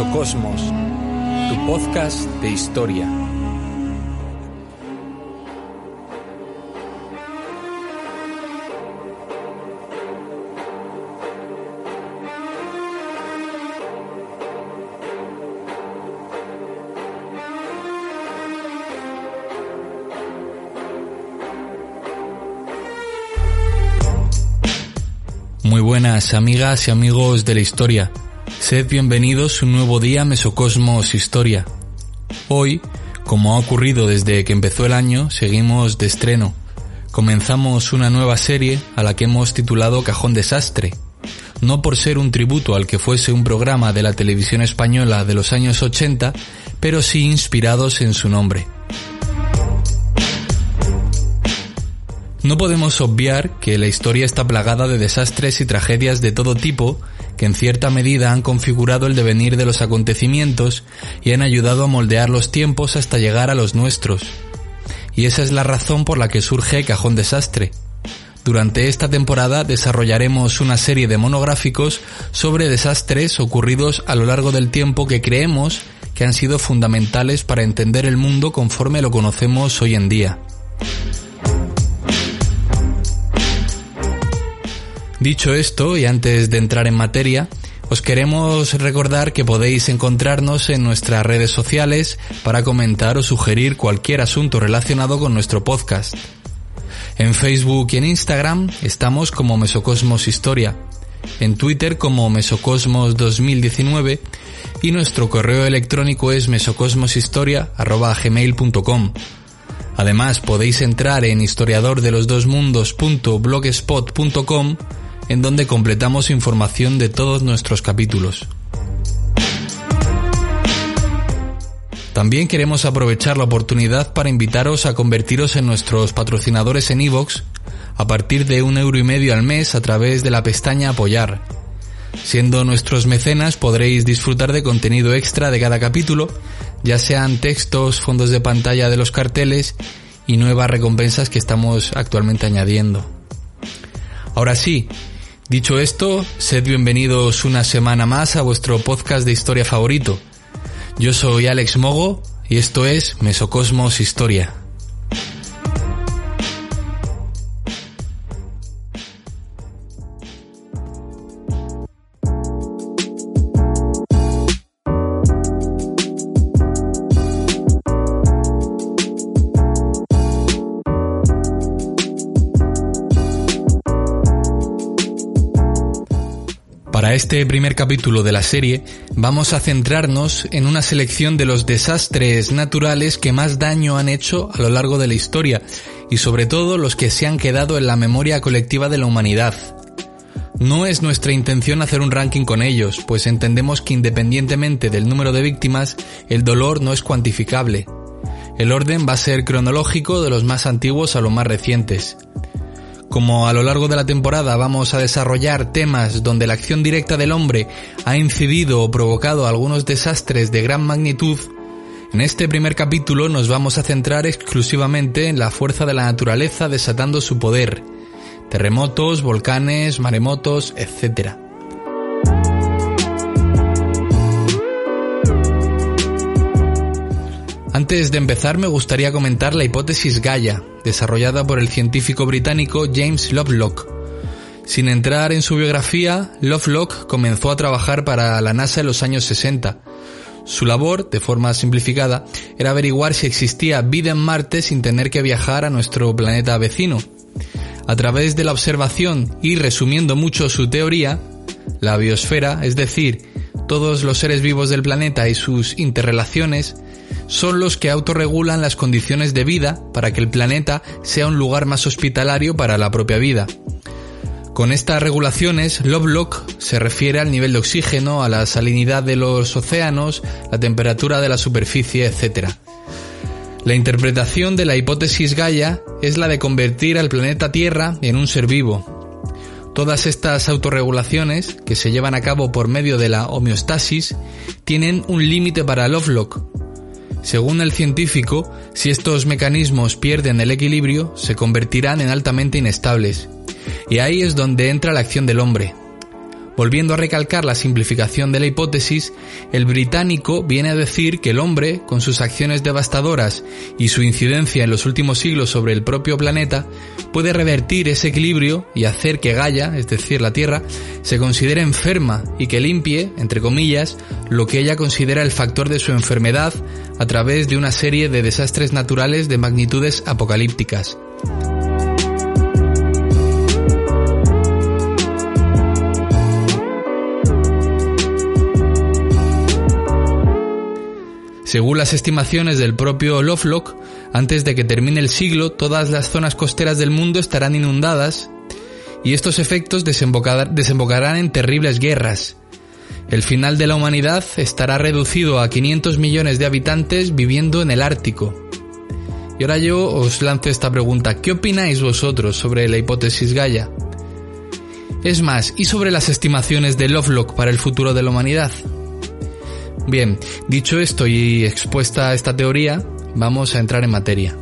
Mesocosmos, tu podcast de historia. Muy buenas amigas y amigos de la historia. Sed bienvenidos un nuevo día a Mesocosmos Historia. Hoy, como ha ocurrido desde que empezó el año, seguimos de estreno. Comenzamos una nueva serie a la que hemos titulado Cajón Desastre. No por ser un tributo al que fuese un programa de la televisión española de los años 80, pero sí inspirados en su nombre. No podemos obviar que la historia está plagada de desastres y tragedias de todo tipo que en cierta medida han configurado el devenir de los acontecimientos y han ayudado a moldear los tiempos hasta llegar a los nuestros. Y esa es la razón por la que surge Cajón Desastre. Durante esta temporada desarrollaremos una serie de monográficos sobre desastres ocurridos a lo largo del tiempo que creemos que han sido fundamentales para entender el mundo conforme lo conocemos hoy en día. Dicho esto, y antes de entrar en materia, os queremos recordar que podéis encontrarnos en nuestras redes sociales para comentar o sugerir cualquier asunto relacionado con nuestro podcast. En Facebook y en Instagram estamos como Mesocosmos Historia, en Twitter como Mesocosmos 2019 y nuestro correo electrónico es mesocosmoshistoria.gmail.com. Además podéis entrar en historiadordelosdosmundos.blogspot.com en donde completamos información de todos nuestros capítulos. También queremos aprovechar la oportunidad para invitaros a convertiros en nuestros patrocinadores en iVoox a partir de un euro y medio al mes a través de la pestaña Apoyar. Siendo nuestros mecenas podréis disfrutar de contenido extra de cada capítulo, ya sean textos, fondos de pantalla de los carteles y nuevas recompensas que estamos actualmente añadiendo. Ahora sí, Dicho esto, sed bienvenidos una semana más a vuestro podcast de historia favorito. Yo soy Alex Mogo y esto es Mesocosmos Historia. Este primer capítulo de la serie vamos a centrarnos en una selección de los desastres naturales que más daño han hecho a lo largo de la historia y sobre todo los que se han quedado en la memoria colectiva de la humanidad. No es nuestra intención hacer un ranking con ellos, pues entendemos que independientemente del número de víctimas, el dolor no es cuantificable. El orden va a ser cronológico de los más antiguos a los más recientes. Como a lo largo de la temporada vamos a desarrollar temas donde la acción directa del hombre ha incidido o provocado algunos desastres de gran magnitud, en este primer capítulo nos vamos a centrar exclusivamente en la fuerza de la naturaleza desatando su poder, terremotos, volcanes, maremotos, etc. Antes de empezar me gustaría comentar la hipótesis Gaia, desarrollada por el científico británico James Lovelock. Sin entrar en su biografía, Lovelock comenzó a trabajar para la NASA en los años 60. Su labor, de forma simplificada, era averiguar si existía vida en Marte sin tener que viajar a nuestro planeta vecino. A través de la observación y resumiendo mucho su teoría, la biosfera, es decir, todos los seres vivos del planeta y sus interrelaciones, son los que autorregulan las condiciones de vida para que el planeta sea un lugar más hospitalario para la propia vida. Con estas regulaciones, Lovelock se refiere al nivel de oxígeno, a la salinidad de los océanos, la temperatura de la superficie, etc. La interpretación de la hipótesis Gaia es la de convertir al planeta Tierra en un ser vivo. Todas estas autorregulaciones, que se llevan a cabo por medio de la homeostasis, tienen un límite para Lovelock, según el científico, si estos mecanismos pierden el equilibrio, se convertirán en altamente inestables. Y ahí es donde entra la acción del hombre. Volviendo a recalcar la simplificación de la hipótesis, el británico viene a decir que el hombre, con sus acciones devastadoras y su incidencia en los últimos siglos sobre el propio planeta, puede revertir ese equilibrio y hacer que Gaia, es decir, la Tierra, se considere enferma y que limpie, entre comillas, lo que ella considera el factor de su enfermedad a través de una serie de desastres naturales de magnitudes apocalípticas. Según las estimaciones del propio Lovelock, antes de que termine el siglo, todas las zonas costeras del mundo estarán inundadas y estos efectos desembocarán en terribles guerras. El final de la humanidad estará reducido a 500 millones de habitantes viviendo en el Ártico. Y ahora yo os lanzo esta pregunta. ¿Qué opináis vosotros sobre la hipótesis Gaia? Es más, ¿y sobre las estimaciones de Lovelock para el futuro de la humanidad? Bien, dicho esto y expuesta esta teoría, vamos a entrar en materia.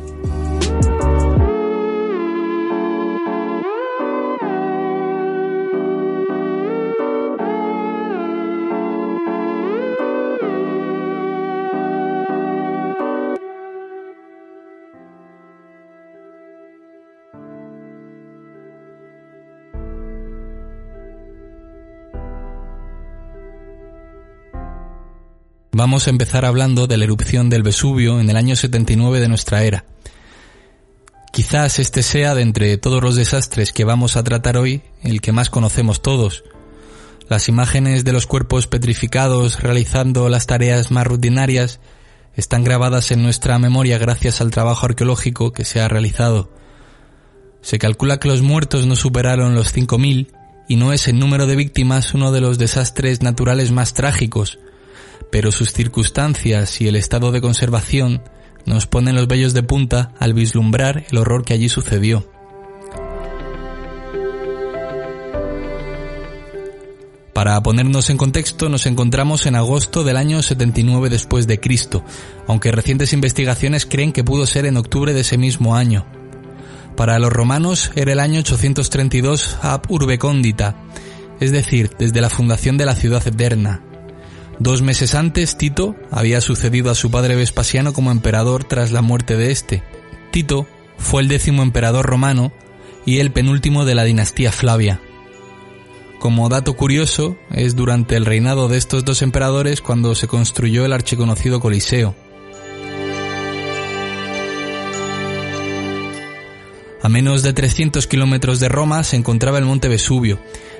Vamos a empezar hablando de la erupción del Vesubio en el año 79 de nuestra era. Quizás este sea, de entre todos los desastres que vamos a tratar hoy, el que más conocemos todos. Las imágenes de los cuerpos petrificados realizando las tareas más rutinarias están grabadas en nuestra memoria gracias al trabajo arqueológico que se ha realizado. Se calcula que los muertos no superaron los 5.000 y no es el número de víctimas uno de los desastres naturales más trágicos, pero sus circunstancias y el estado de conservación nos ponen los vellos de punta al vislumbrar el horror que allí sucedió. Para ponernos en contexto, nos encontramos en agosto del año 79 después de Cristo, aunque recientes investigaciones creen que pudo ser en octubre de ese mismo año. Para los romanos era el año 832 ab urbe condita, es decir, desde la fundación de la ciudad eterna, Dos meses antes, Tito había sucedido a su padre Vespasiano como emperador tras la muerte de este. Tito fue el décimo emperador romano y el penúltimo de la dinastía Flavia. Como dato curioso, es durante el reinado de estos dos emperadores cuando se construyó el archiconocido Coliseo. A menos de 300 kilómetros de Roma se encontraba el monte Vesubio,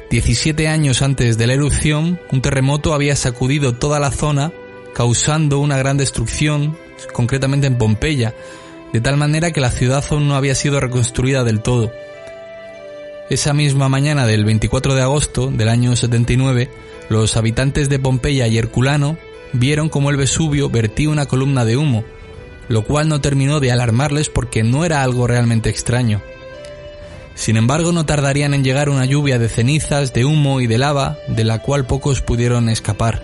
17 años antes de la erupción, un terremoto había sacudido toda la zona, causando una gran destrucción, concretamente en Pompeya, de tal manera que la ciudad aún no había sido reconstruida del todo. Esa misma mañana del 24 de agosto del año 79, los habitantes de Pompeya y Herculano vieron como el Vesubio vertía una columna de humo, lo cual no terminó de alarmarles porque no era algo realmente extraño. Sin embargo, no tardarían en llegar una lluvia de cenizas, de humo y de lava, de la cual pocos pudieron escapar.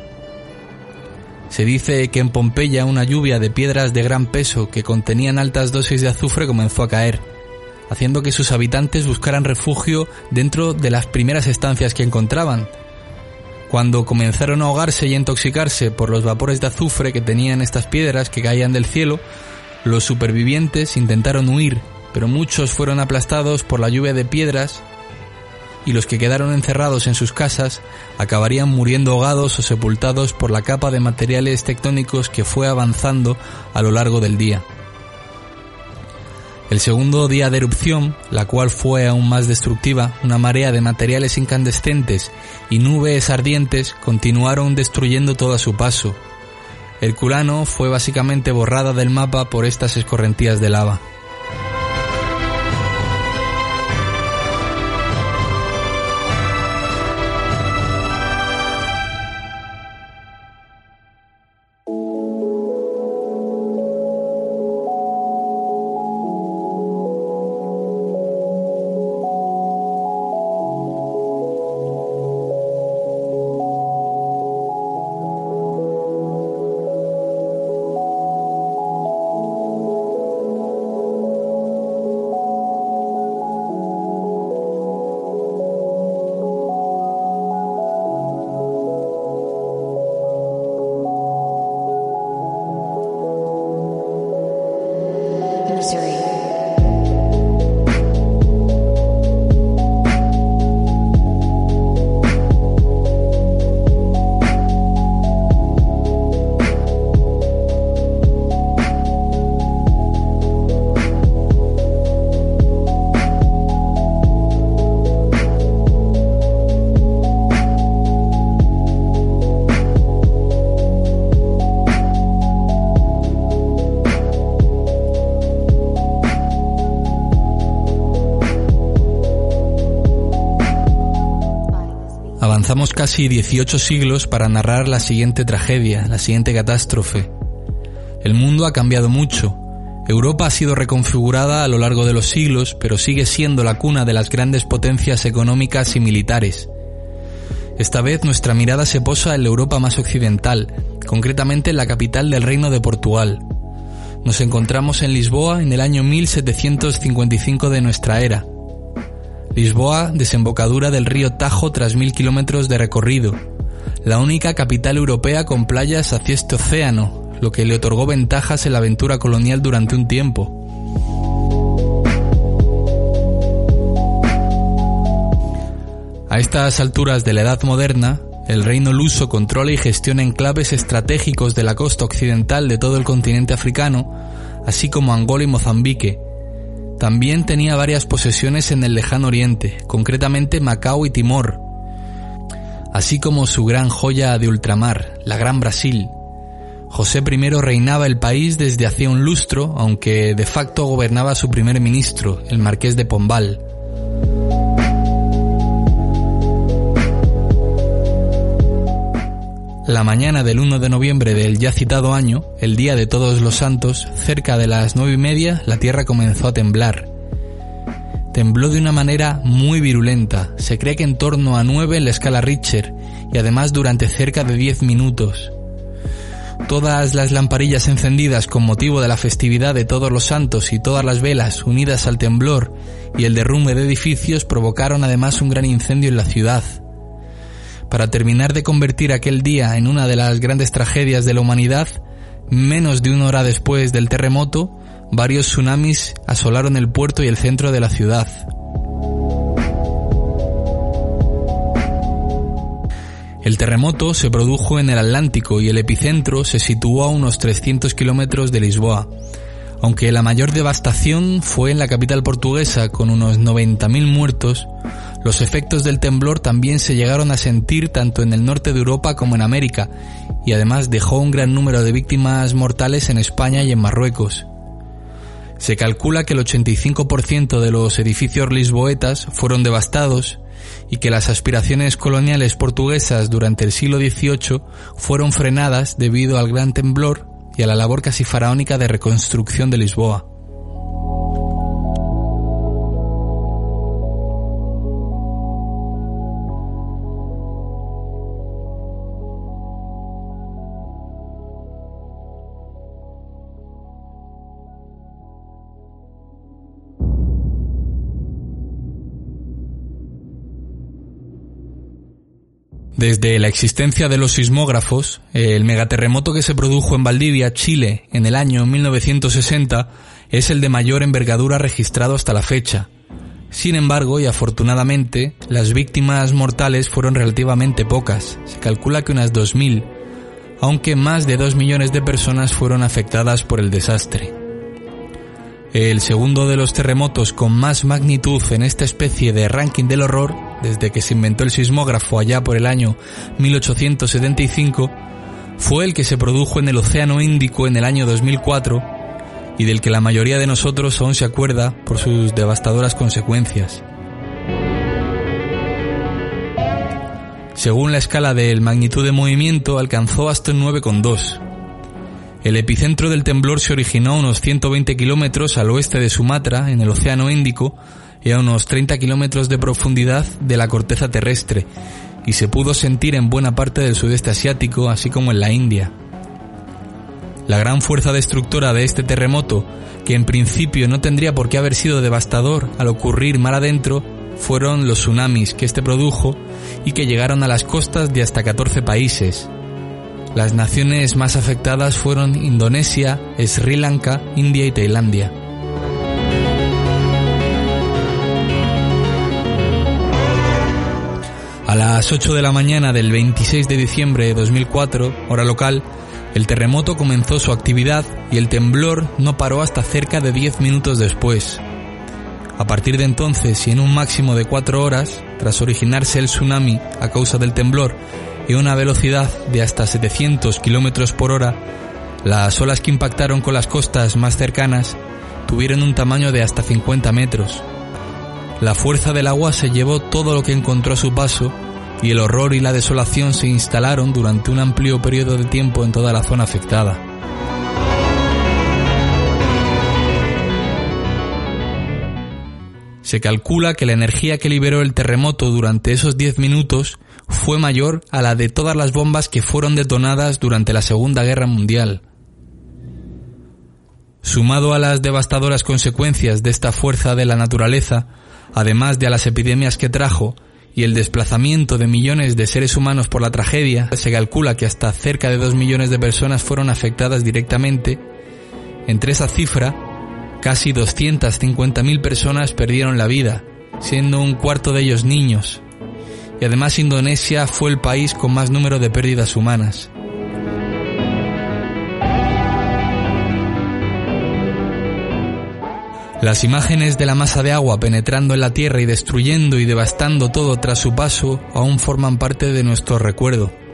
Se dice que en Pompeya una lluvia de piedras de gran peso que contenían altas dosis de azufre comenzó a caer, haciendo que sus habitantes buscaran refugio dentro de las primeras estancias que encontraban. Cuando comenzaron a ahogarse y intoxicarse por los vapores de azufre que tenían estas piedras que caían del cielo, los supervivientes intentaron huir pero muchos fueron aplastados por la lluvia de piedras y los que quedaron encerrados en sus casas acabarían muriendo ahogados o sepultados por la capa de materiales tectónicos que fue avanzando a lo largo del día. El segundo día de erupción, la cual fue aún más destructiva, una marea de materiales incandescentes y nubes ardientes continuaron destruyendo todo a su paso. El Culano fue básicamente borrada del mapa por estas escorrentías de lava. Casi 18 siglos para narrar la siguiente tragedia, la siguiente catástrofe. El mundo ha cambiado mucho. Europa ha sido reconfigurada a lo largo de los siglos, pero sigue siendo la cuna de las grandes potencias económicas y militares. Esta vez nuestra mirada se posa en la Europa más occidental, concretamente en la capital del Reino de Portugal. Nos encontramos en Lisboa en el año 1755 de nuestra era. Lisboa, desembocadura del río Tajo tras mil kilómetros de recorrido. La única capital europea con playas hacia este océano, lo que le otorgó ventajas en la aventura colonial durante un tiempo. A estas alturas de la Edad Moderna, el reino luso controla y gestiona enclaves estratégicos de la costa occidental de todo el continente africano, así como Angola y Mozambique. También tenía varias posesiones en el lejano oriente, concretamente Macao y Timor, así como su gran joya de ultramar, la Gran Brasil. José I reinaba el país desde hacía un lustro, aunque de facto gobernaba su primer ministro, el marqués de Pombal. La mañana del 1 de noviembre del ya citado año, el día de todos los santos, cerca de las nueve y media, la tierra comenzó a temblar. Tembló de una manera muy virulenta, se cree que en torno a nueve en la escala Richter, y además durante cerca de diez minutos. Todas las lamparillas encendidas con motivo de la festividad de todos los santos y todas las velas unidas al temblor y el derrumbe de edificios provocaron además un gran incendio en la ciudad para terminar de convertir aquel día en una de las grandes tragedias de la humanidad, menos de una hora después del terremoto, varios tsunamis asolaron el puerto y el centro de la ciudad. El terremoto se produjo en el Atlántico y el epicentro se situó a unos 300 kilómetros de Lisboa, aunque la mayor devastación fue en la capital portuguesa con unos 90.000 muertos, los efectos del temblor también se llegaron a sentir tanto en el norte de Europa como en América, y además dejó un gran número de víctimas mortales en España y en Marruecos. Se calcula que el 85% de los edificios lisboetas fueron devastados y que las aspiraciones coloniales portuguesas durante el siglo XVIII fueron frenadas debido al gran temblor y a la labor casi faraónica de reconstrucción de Lisboa. Desde la existencia de los sismógrafos, el megaterremoto que se produjo en Valdivia, Chile, en el año 1960, es el de mayor envergadura registrado hasta la fecha. Sin embargo, y afortunadamente, las víctimas mortales fueron relativamente pocas. Se calcula que unas 2.000, aunque más de 2 millones de personas fueron afectadas por el desastre. El segundo de los terremotos con más magnitud en esta especie de ranking del horror desde que se inventó el sismógrafo allá por el año 1875, fue el que se produjo en el Océano Índico en el año 2004 y del que la mayoría de nosotros aún se acuerda por sus devastadoras consecuencias. Según la escala del magnitud de movimiento, alcanzó hasta un 9,2. El epicentro del temblor se originó a unos 120 kilómetros al oeste de Sumatra, en el Océano Índico, y a unos 30 kilómetros de profundidad de la corteza terrestre, y se pudo sentir en buena parte del sudeste asiático, así como en la India. La gran fuerza destructora de este terremoto, que en principio no tendría por qué haber sido devastador al ocurrir mar adentro, fueron los tsunamis que este produjo y que llegaron a las costas de hasta 14 países. Las naciones más afectadas fueron Indonesia, Sri Lanka, India y Tailandia. A las 8 de la mañana del 26 de diciembre de 2004, hora local, el terremoto comenzó su actividad y el temblor no paró hasta cerca de 10 minutos después. A partir de entonces y en un máximo de 4 horas, tras originarse el tsunami a causa del temblor y una velocidad de hasta 700 km por hora, las olas que impactaron con las costas más cercanas tuvieron un tamaño de hasta 50 metros. La fuerza del agua se llevó todo lo que encontró a su paso y el horror y la desolación se instalaron durante un amplio periodo de tiempo en toda la zona afectada. Se calcula que la energía que liberó el terremoto durante esos 10 minutos fue mayor a la de todas las bombas que fueron detonadas durante la Segunda Guerra Mundial. Sumado a las devastadoras consecuencias de esta fuerza de la naturaleza, además de a las epidemias que trajo y el desplazamiento de millones de seres humanos por la tragedia, se calcula que hasta cerca de dos millones de personas fueron afectadas directamente. Entre esa cifra, casi 250.000 personas perdieron la vida, siendo un cuarto de ellos niños. Y además Indonesia fue el país con más número de pérdidas humanas. Las imágenes de la masa de agua penetrando en la tierra y destruyendo y devastando todo tras su paso aún forman parte de nuestro recuerdo.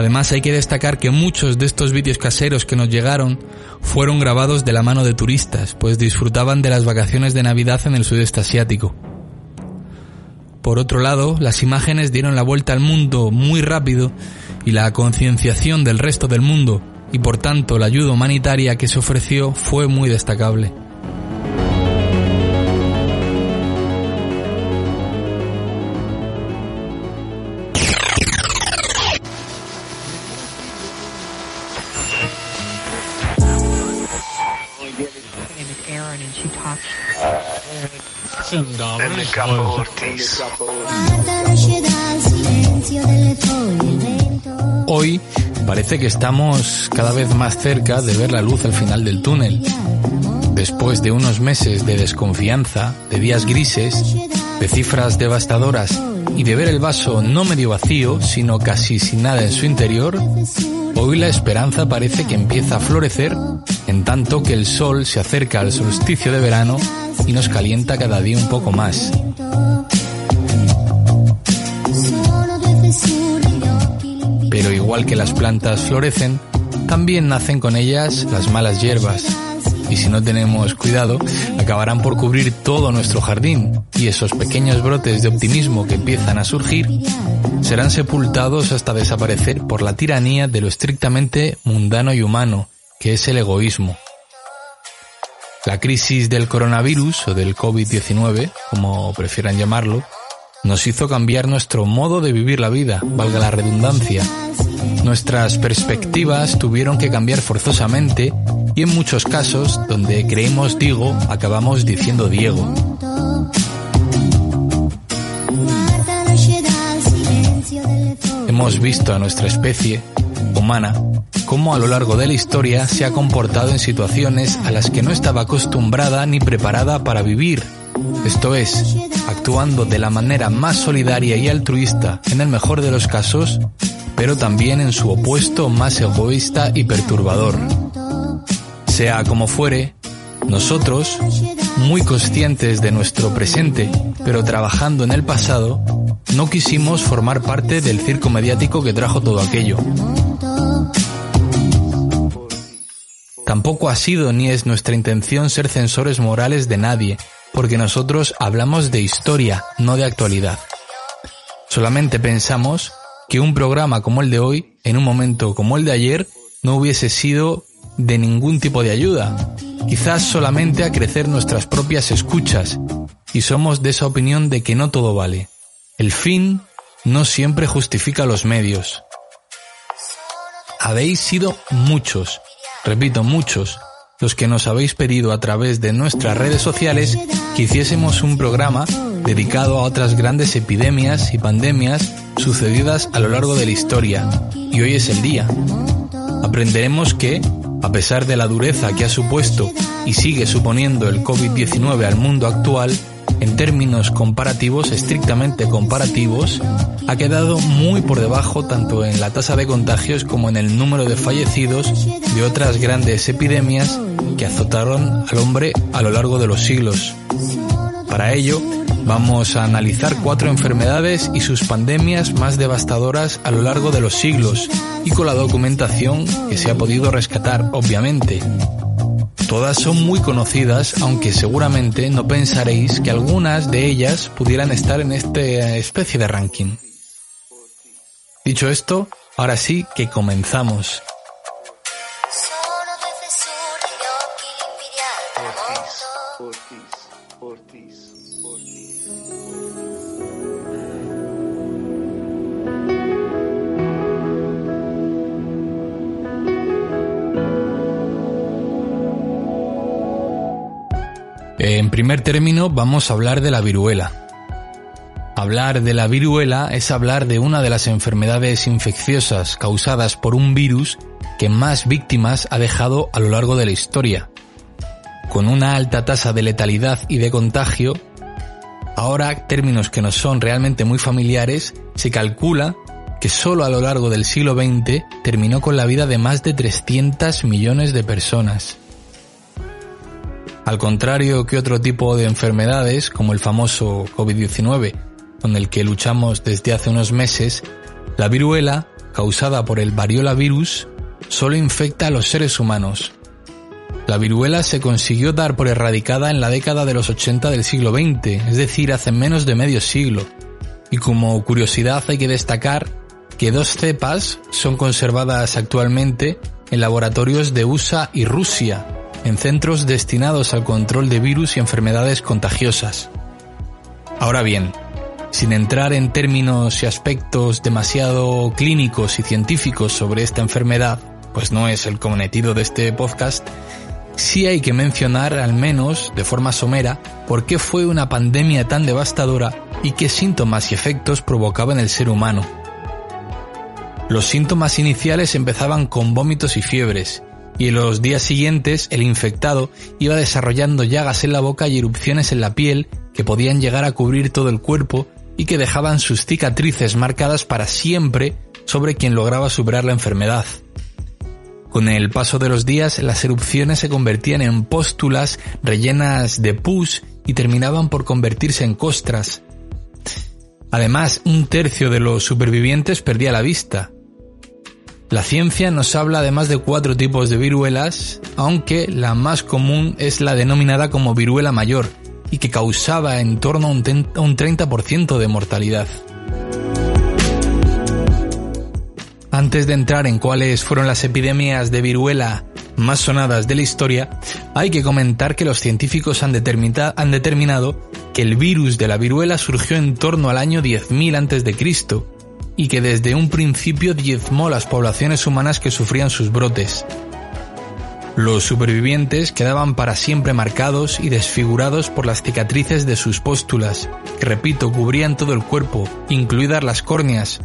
Además hay que destacar que muchos de estos vídeos caseros que nos llegaron fueron grabados de la mano de turistas, pues disfrutaban de las vacaciones de Navidad en el sudeste asiático. Por otro lado, las imágenes dieron la vuelta al mundo muy rápido y la concienciación del resto del mundo, y por tanto la ayuda humanitaria que se ofreció fue muy destacable. Hoy parece que estamos cada vez más cerca de ver la luz al final del túnel. Después de unos meses de desconfianza, de días grises, de cifras devastadoras y de ver el vaso no medio vacío, sino casi sin nada en su interior, hoy la esperanza parece que empieza a florecer en tanto que el sol se acerca al solsticio de verano y nos calienta cada día un poco más. Pero igual que las plantas florecen, también nacen con ellas las malas hierbas. Y si no tenemos cuidado, acabarán por cubrir todo nuestro jardín, y esos pequeños brotes de optimismo que empiezan a surgir serán sepultados hasta desaparecer por la tiranía de lo estrictamente mundano y humano, que es el egoísmo. La crisis del coronavirus o del COVID-19, como prefieran llamarlo, nos hizo cambiar nuestro modo de vivir la vida, valga la redundancia. Nuestras perspectivas tuvieron que cambiar forzosamente y en muchos casos, donde creemos digo, acabamos diciendo Diego. Hemos visto a nuestra especie humana cómo a lo largo de la historia se ha comportado en situaciones a las que no estaba acostumbrada ni preparada para vivir. Esto es, actuando de la manera más solidaria y altruista en el mejor de los casos, pero también en su opuesto más egoísta y perturbador. Sea como fuere, nosotros, muy conscientes de nuestro presente, pero trabajando en el pasado, no quisimos formar parte del circo mediático que trajo todo aquello. Tampoco ha sido ni es nuestra intención ser censores morales de nadie, porque nosotros hablamos de historia, no de actualidad. Solamente pensamos que un programa como el de hoy, en un momento como el de ayer, no hubiese sido de ningún tipo de ayuda, quizás solamente a crecer nuestras propias escuchas, y somos de esa opinión de que no todo vale. El fin no siempre justifica los medios. Habéis sido muchos, repito, muchos, los que nos habéis pedido a través de nuestras redes sociales que hiciésemos un programa dedicado a otras grandes epidemias y pandemias sucedidas a lo largo de la historia. Y hoy es el día. Aprenderemos que, a pesar de la dureza que ha supuesto y sigue suponiendo el COVID-19 al mundo actual, en términos comparativos, estrictamente comparativos, ha quedado muy por debajo tanto en la tasa de contagios como en el número de fallecidos de otras grandes epidemias que azotaron al hombre a lo largo de los siglos. Para ello, vamos a analizar cuatro enfermedades y sus pandemias más devastadoras a lo largo de los siglos y con la documentación que se ha podido rescatar, obviamente. Todas son muy conocidas, aunque seguramente no pensaréis que algunas de ellas pudieran estar en esta especie de ranking. Dicho esto, ahora sí que comenzamos. Primer término vamos a hablar de la viruela. Hablar de la viruela es hablar de una de las enfermedades infecciosas causadas por un virus que más víctimas ha dejado a lo largo de la historia. Con una alta tasa de letalidad y de contagio, ahora términos que nos son realmente muy familiares, se calcula que solo a lo largo del siglo XX terminó con la vida de más de 300 millones de personas. Al contrario que otro tipo de enfermedades, como el famoso COVID-19, con el que luchamos desde hace unos meses, la viruela, causada por el variola virus, solo infecta a los seres humanos. La viruela se consiguió dar por erradicada en la década de los 80 del siglo XX, es decir, hace menos de medio siglo. Y como curiosidad hay que destacar que dos cepas son conservadas actualmente en laboratorios de USA y Rusia, en centros destinados al control de virus y enfermedades contagiosas. Ahora bien, sin entrar en términos y aspectos demasiado clínicos y científicos sobre esta enfermedad, pues no es el cometido de este podcast, sí hay que mencionar al menos de forma somera por qué fue una pandemia tan devastadora y qué síntomas y efectos provocaba en el ser humano. Los síntomas iniciales empezaban con vómitos y fiebres, y en los días siguientes el infectado iba desarrollando llagas en la boca y erupciones en la piel que podían llegar a cubrir todo el cuerpo y que dejaban sus cicatrices marcadas para siempre sobre quien lograba superar la enfermedad. Con el paso de los días las erupciones se convertían en póstulas rellenas de pus y terminaban por convertirse en costras. Además, un tercio de los supervivientes perdía la vista, la ciencia nos habla de más de cuatro tipos de viruelas, aunque la más común es la denominada como viruela mayor, y que causaba en torno a un 30% de mortalidad. Antes de entrar en cuáles fueron las epidemias de viruela más sonadas de la historia, hay que comentar que los científicos han, han determinado que el virus de la viruela surgió en torno al año 10.000 a.C., y que desde un principio diezmó las poblaciones humanas que sufrían sus brotes. Los supervivientes quedaban para siempre marcados y desfigurados por las cicatrices de sus póstulas, que repito, cubrían todo el cuerpo, incluidas las córneas.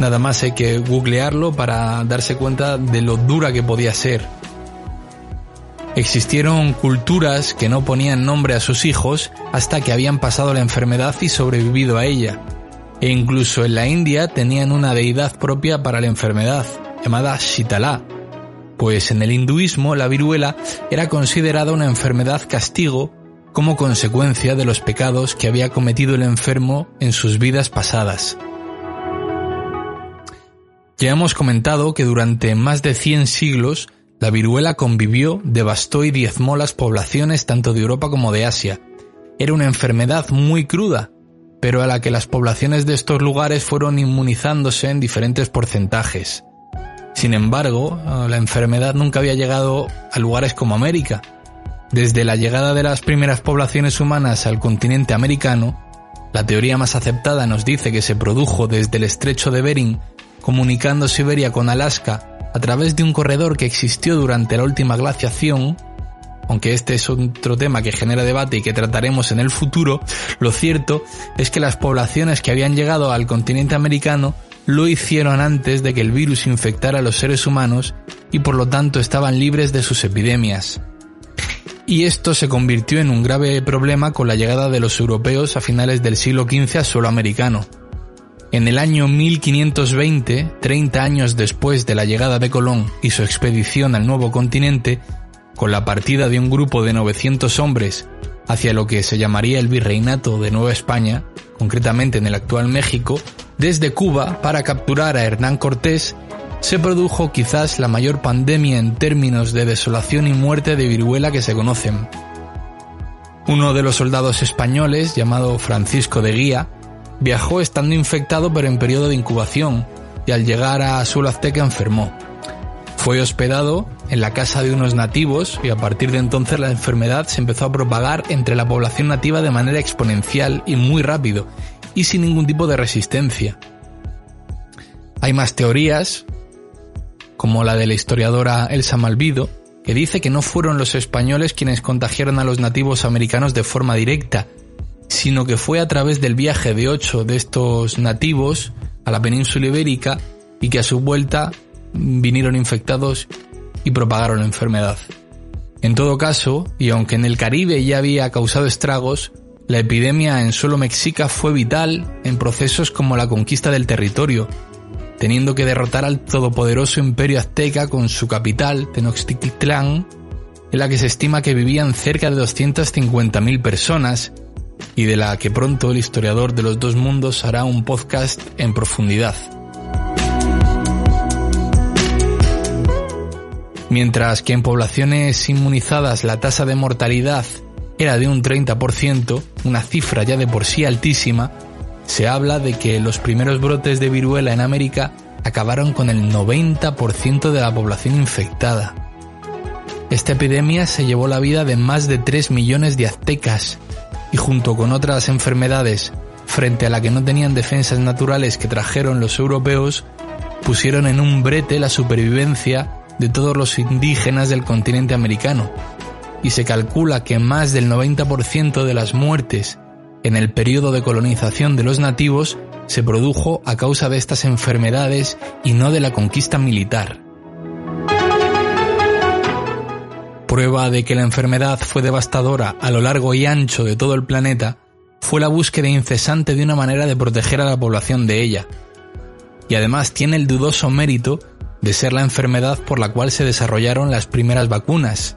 Nada más hay que googlearlo para darse cuenta de lo dura que podía ser. Existieron culturas que no ponían nombre a sus hijos hasta que habían pasado la enfermedad y sobrevivido a ella, e incluso en la India tenían una deidad propia para la enfermedad, llamada Shitala, pues en el hinduismo la viruela era considerada una enfermedad castigo como consecuencia de los pecados que había cometido el enfermo en sus vidas pasadas. Ya hemos comentado que durante más de 100 siglos la viruela convivió, devastó y diezmó las poblaciones tanto de Europa como de Asia. Era una enfermedad muy cruda, pero a la que las poblaciones de estos lugares fueron inmunizándose en diferentes porcentajes. Sin embargo, la enfermedad nunca había llegado a lugares como América. Desde la llegada de las primeras poblaciones humanas al continente americano, la teoría más aceptada nos dice que se produjo desde el estrecho de Bering, comunicando Siberia con Alaska a través de un corredor que existió durante la última glaciación aunque este es otro tema que genera debate y que trataremos en el futuro, lo cierto es que las poblaciones que habían llegado al continente americano lo hicieron antes de que el virus infectara a los seres humanos y por lo tanto estaban libres de sus epidemias. Y esto se convirtió en un grave problema con la llegada de los europeos a finales del siglo XV a suelo americano. En el año 1520, 30 años después de la llegada de Colón y su expedición al nuevo continente, con la partida de un grupo de 900 hombres hacia lo que se llamaría el Virreinato de Nueva España, concretamente en el actual México, desde Cuba para capturar a Hernán Cortés, se produjo quizás la mayor pandemia en términos de desolación y muerte de viruela que se conocen. Uno de los soldados españoles, llamado Francisco de Guía, Viajó estando infectado pero en periodo de incubación y al llegar a suelo azteca enfermó. Fue hospedado en la casa de unos nativos y a partir de entonces la enfermedad se empezó a propagar entre la población nativa de manera exponencial y muy rápido y sin ningún tipo de resistencia. Hay más teorías, como la de la historiadora Elsa Malvido, que dice que no fueron los españoles quienes contagiaron a los nativos americanos de forma directa, sino que fue a través del viaje de ocho de estos nativos a la península ibérica y que a su vuelta vinieron infectados y propagaron la enfermedad. En todo caso, y aunque en el Caribe ya había causado estragos, la epidemia en suelo mexica fue vital en procesos como la conquista del territorio, teniendo que derrotar al todopoderoso imperio azteca con su capital, Tenochtitlán, en la que se estima que vivían cerca de 250.000 personas y de la que pronto el historiador de los dos mundos hará un podcast en profundidad. Mientras que en poblaciones inmunizadas la tasa de mortalidad era de un 30%, una cifra ya de por sí altísima, se habla de que los primeros brotes de viruela en América acabaron con el 90% de la población infectada. Esta epidemia se llevó la vida de más de 3 millones de aztecas y junto con otras enfermedades frente a la que no tenían defensas naturales que trajeron los europeos, pusieron en un brete la supervivencia de todos los indígenas del continente americano, y se calcula que más del 90% de las muertes en el periodo de colonización de los nativos se produjo a causa de estas enfermedades y no de la conquista militar. Prueba de que la enfermedad fue devastadora a lo largo y ancho de todo el planeta fue la búsqueda incesante de una manera de proteger a la población de ella. Y además tiene el dudoso mérito de ser la enfermedad por la cual se desarrollaron las primeras vacunas.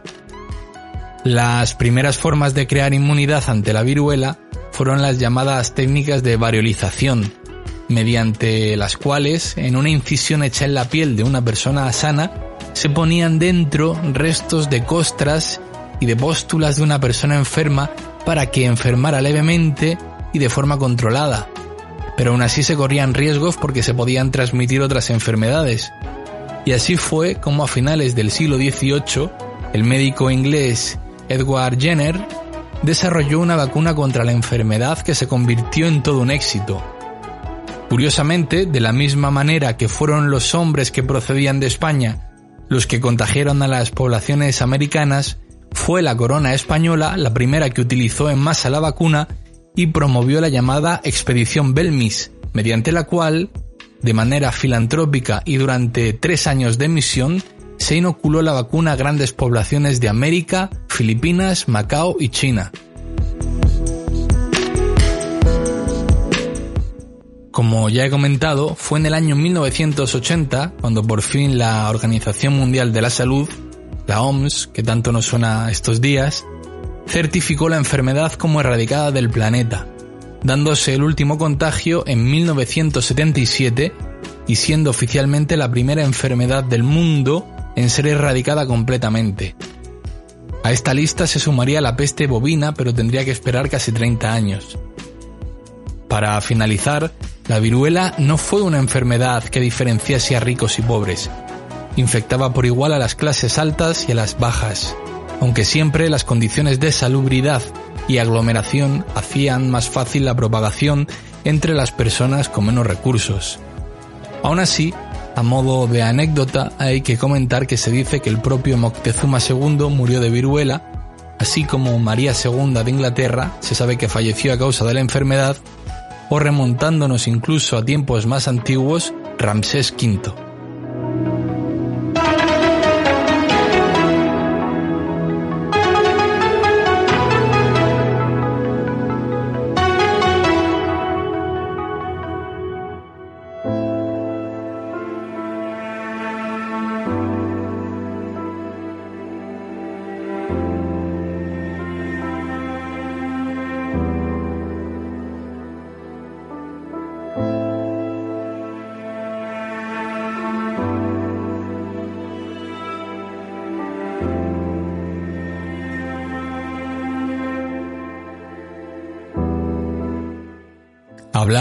Las primeras formas de crear inmunidad ante la viruela fueron las llamadas técnicas de variolización, mediante las cuales, en una incisión hecha en la piel de una persona sana, se ponían dentro restos de costras y de póstulas de una persona enferma para que enfermara levemente y de forma controlada. Pero aún así se corrían riesgos porque se podían transmitir otras enfermedades, y así fue como a finales del siglo XVIII, el médico inglés Edward Jenner desarrolló una vacuna contra la enfermedad que se convirtió en todo un éxito. Curiosamente, de la misma manera que fueron los hombres que procedían de España los que contagiaron a las poblaciones americanas, fue la corona española la primera que utilizó en masa la vacuna y promovió la llamada Expedición Belmis, mediante la cual de manera filantrópica y durante tres años de misión, se inoculó la vacuna a grandes poblaciones de América, Filipinas, Macao y China. Como ya he comentado, fue en el año 1980 cuando por fin la Organización Mundial de la Salud, la OMS, que tanto nos suena estos días, certificó la enfermedad como erradicada del planeta dándose el último contagio en 1977 y siendo oficialmente la primera enfermedad del mundo en ser erradicada completamente. A esta lista se sumaría la peste bovina, pero tendría que esperar casi 30 años. Para finalizar, la viruela no fue una enfermedad que diferenciase a ricos y pobres. Infectaba por igual a las clases altas y a las bajas, aunque siempre las condiciones de salubridad y aglomeración hacían más fácil la propagación entre las personas con menos recursos. Aún así, a modo de anécdota, hay que comentar que se dice que el propio Moctezuma II murió de viruela, así como María II de Inglaterra se sabe que falleció a causa de la enfermedad, o remontándonos incluso a tiempos más antiguos, Ramsés V.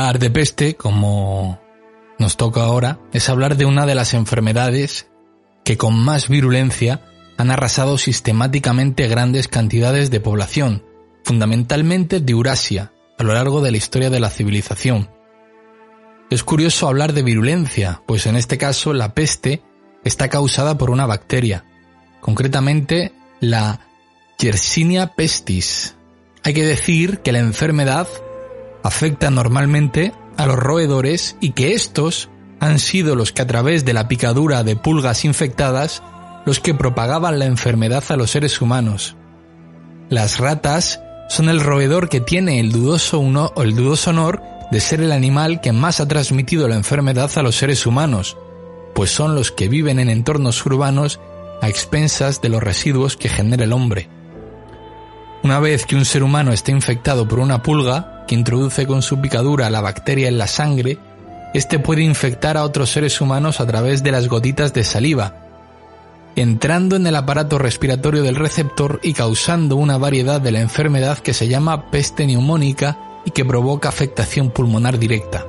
Hablar de peste, como nos toca ahora, es hablar de una de las enfermedades que con más virulencia han arrasado sistemáticamente grandes cantidades de población, fundamentalmente de Eurasia, a lo largo de la historia de la civilización. Es curioso hablar de virulencia, pues en este caso la peste está causada por una bacteria, concretamente la Yersinia pestis. Hay que decir que la enfermedad afecta normalmente a los roedores y que estos han sido los que a través de la picadura de pulgas infectadas los que propagaban la enfermedad a los seres humanos. Las ratas son el roedor que tiene el dudoso, uno, el dudoso honor de ser el animal que más ha transmitido la enfermedad a los seres humanos, pues son los que viven en entornos urbanos a expensas de los residuos que genera el hombre. Una vez que un ser humano está infectado por una pulga, que introduce con su picadura la bacteria en la sangre, este puede infectar a otros seres humanos a través de las gotitas de saliva, entrando en el aparato respiratorio del receptor y causando una variedad de la enfermedad que se llama peste neumónica y que provoca afectación pulmonar directa.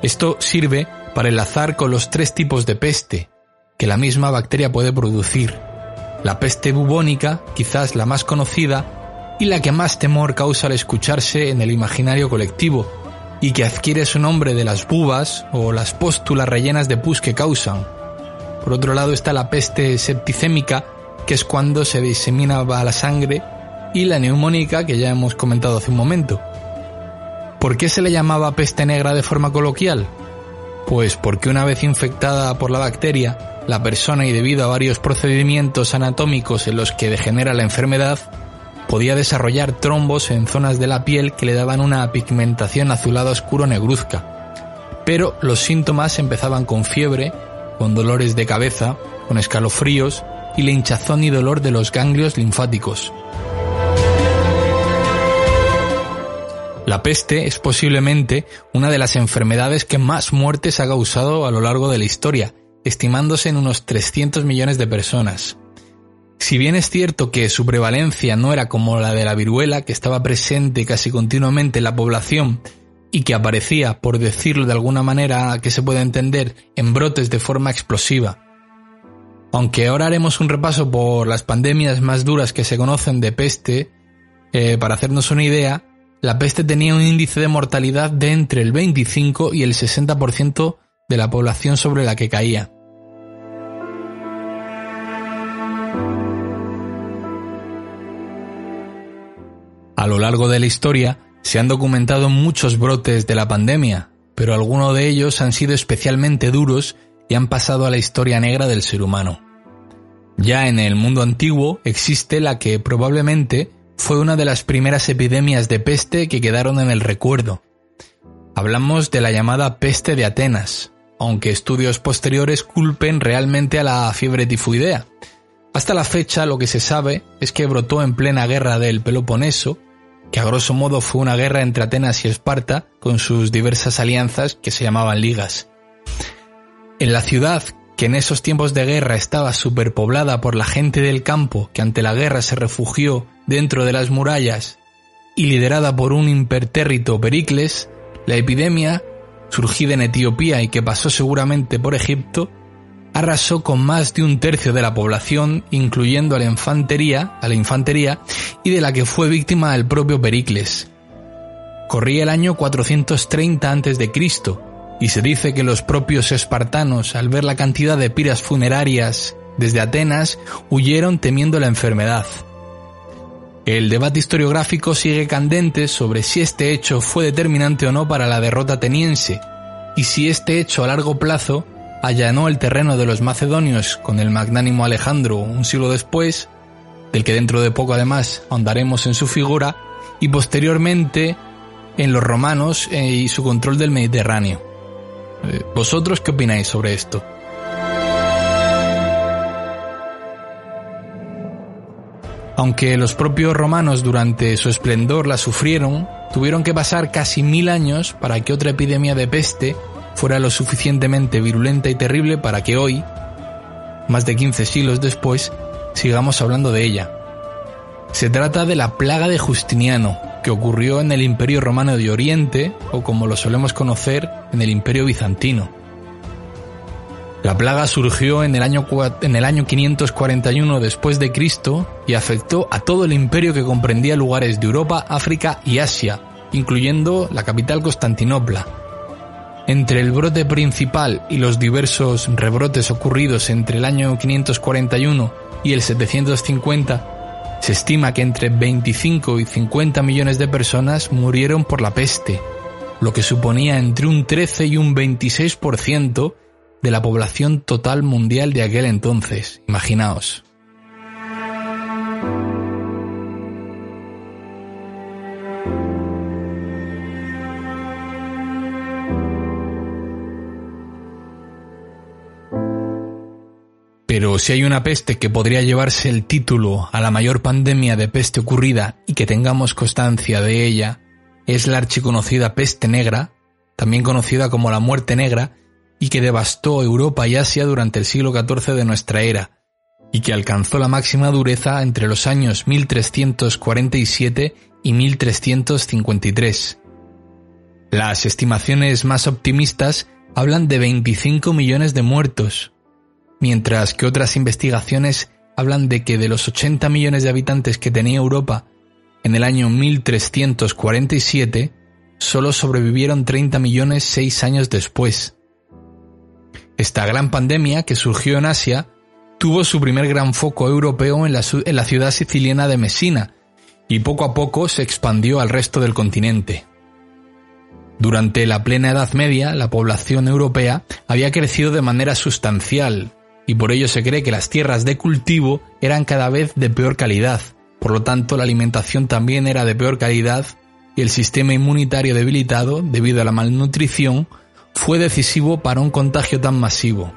Esto sirve para enlazar con los tres tipos de peste que la misma bacteria puede producir. La peste bubónica, quizás la más conocida, y la que más temor causa al escucharse en el imaginario colectivo, y que adquiere su nombre de las bubas o las póstulas rellenas de pus que causan. Por otro lado está la peste septicémica, que es cuando se diseminaba la sangre, y la neumónica, que ya hemos comentado hace un momento. ¿Por qué se le llamaba peste negra de forma coloquial? Pues porque una vez infectada por la bacteria, la persona y debido a varios procedimientos anatómicos en los que degenera la enfermedad, podía desarrollar trombos en zonas de la piel que le daban una pigmentación azulada oscuro negruzca. Pero los síntomas empezaban con fiebre, con dolores de cabeza, con escalofríos y la hinchazón y dolor de los ganglios linfáticos. La peste es posiblemente una de las enfermedades que más muertes ha causado a lo largo de la historia, estimándose en unos 300 millones de personas. Si bien es cierto que su prevalencia no era como la de la viruela, que estaba presente casi continuamente en la población y que aparecía, por decirlo de alguna manera que se pueda entender, en brotes de forma explosiva. Aunque ahora haremos un repaso por las pandemias más duras que se conocen de peste, eh, para hacernos una idea, la peste tenía un índice de mortalidad de entre el 25 y el 60% de la población sobre la que caía. A lo largo de la historia se han documentado muchos brotes de la pandemia, pero algunos de ellos han sido especialmente duros y han pasado a la historia negra del ser humano. Ya en el mundo antiguo existe la que probablemente fue una de las primeras epidemias de peste que quedaron en el recuerdo. Hablamos de la llamada peste de Atenas, aunque estudios posteriores culpen realmente a la fiebre tifoidea. Hasta la fecha lo que se sabe es que brotó en plena guerra del Peloponeso que a grosso modo fue una guerra entre Atenas y Esparta con sus diversas alianzas que se llamaban ligas. En la ciudad, que en esos tiempos de guerra estaba superpoblada por la gente del campo que ante la guerra se refugió dentro de las murallas y liderada por un impertérrito Pericles, la epidemia, surgida en Etiopía y que pasó seguramente por Egipto, arrasó con más de un tercio de la población, incluyendo a la infantería, a la infantería, y de la que fue víctima el propio Pericles. Corría el año 430 a.C., y se dice que los propios espartanos, al ver la cantidad de piras funerarias desde Atenas, huyeron temiendo la enfermedad. El debate historiográfico sigue candente sobre si este hecho fue determinante o no para la derrota ateniense, y si este hecho a largo plazo allanó el terreno de los macedonios con el magnánimo Alejandro un siglo después, del que dentro de poco además ahondaremos en su figura, y posteriormente en los romanos eh, y su control del Mediterráneo. Eh, ¿Vosotros qué opináis sobre esto? Aunque los propios romanos durante su esplendor la sufrieron, tuvieron que pasar casi mil años para que otra epidemia de peste fuera lo suficientemente virulenta y terrible para que hoy, más de 15 siglos después, sigamos hablando de ella. Se trata de la plaga de Justiniano, que ocurrió en el Imperio Romano de Oriente, o como lo solemos conocer, en el Imperio Bizantino. La plaga surgió en el año, en el año 541 después de Cristo y afectó a todo el imperio que comprendía lugares de Europa, África y Asia, incluyendo la capital Constantinopla. Entre el brote principal y los diversos rebrotes ocurridos entre el año 541 y el 750, se estima que entre 25 y 50 millones de personas murieron por la peste, lo que suponía entre un 13 y un 26% de la población total mundial de aquel entonces. Imaginaos. Pero si hay una peste que podría llevarse el título a la mayor pandemia de peste ocurrida y que tengamos constancia de ella, es la archiconocida peste negra, también conocida como la muerte negra, y que devastó Europa y Asia durante el siglo XIV de nuestra era, y que alcanzó la máxima dureza entre los años 1347 y 1353. Las estimaciones más optimistas hablan de 25 millones de muertos, mientras que otras investigaciones hablan de que de los 80 millones de habitantes que tenía Europa en el año 1347, solo sobrevivieron 30 millones seis años después. Esta gran pandemia, que surgió en Asia, tuvo su primer gran foco europeo en la, ciudad siciliana de Messina, y poco a poco se expandió al resto del continente. Durante la plena Edad Media, la población europea había crecido de manera sustancial, y por ello se cree que las tierras de cultivo eran cada vez de peor calidad, por lo tanto la alimentación también era de peor calidad y el sistema inmunitario debilitado debido a la malnutrición fue decisivo para un contagio tan masivo.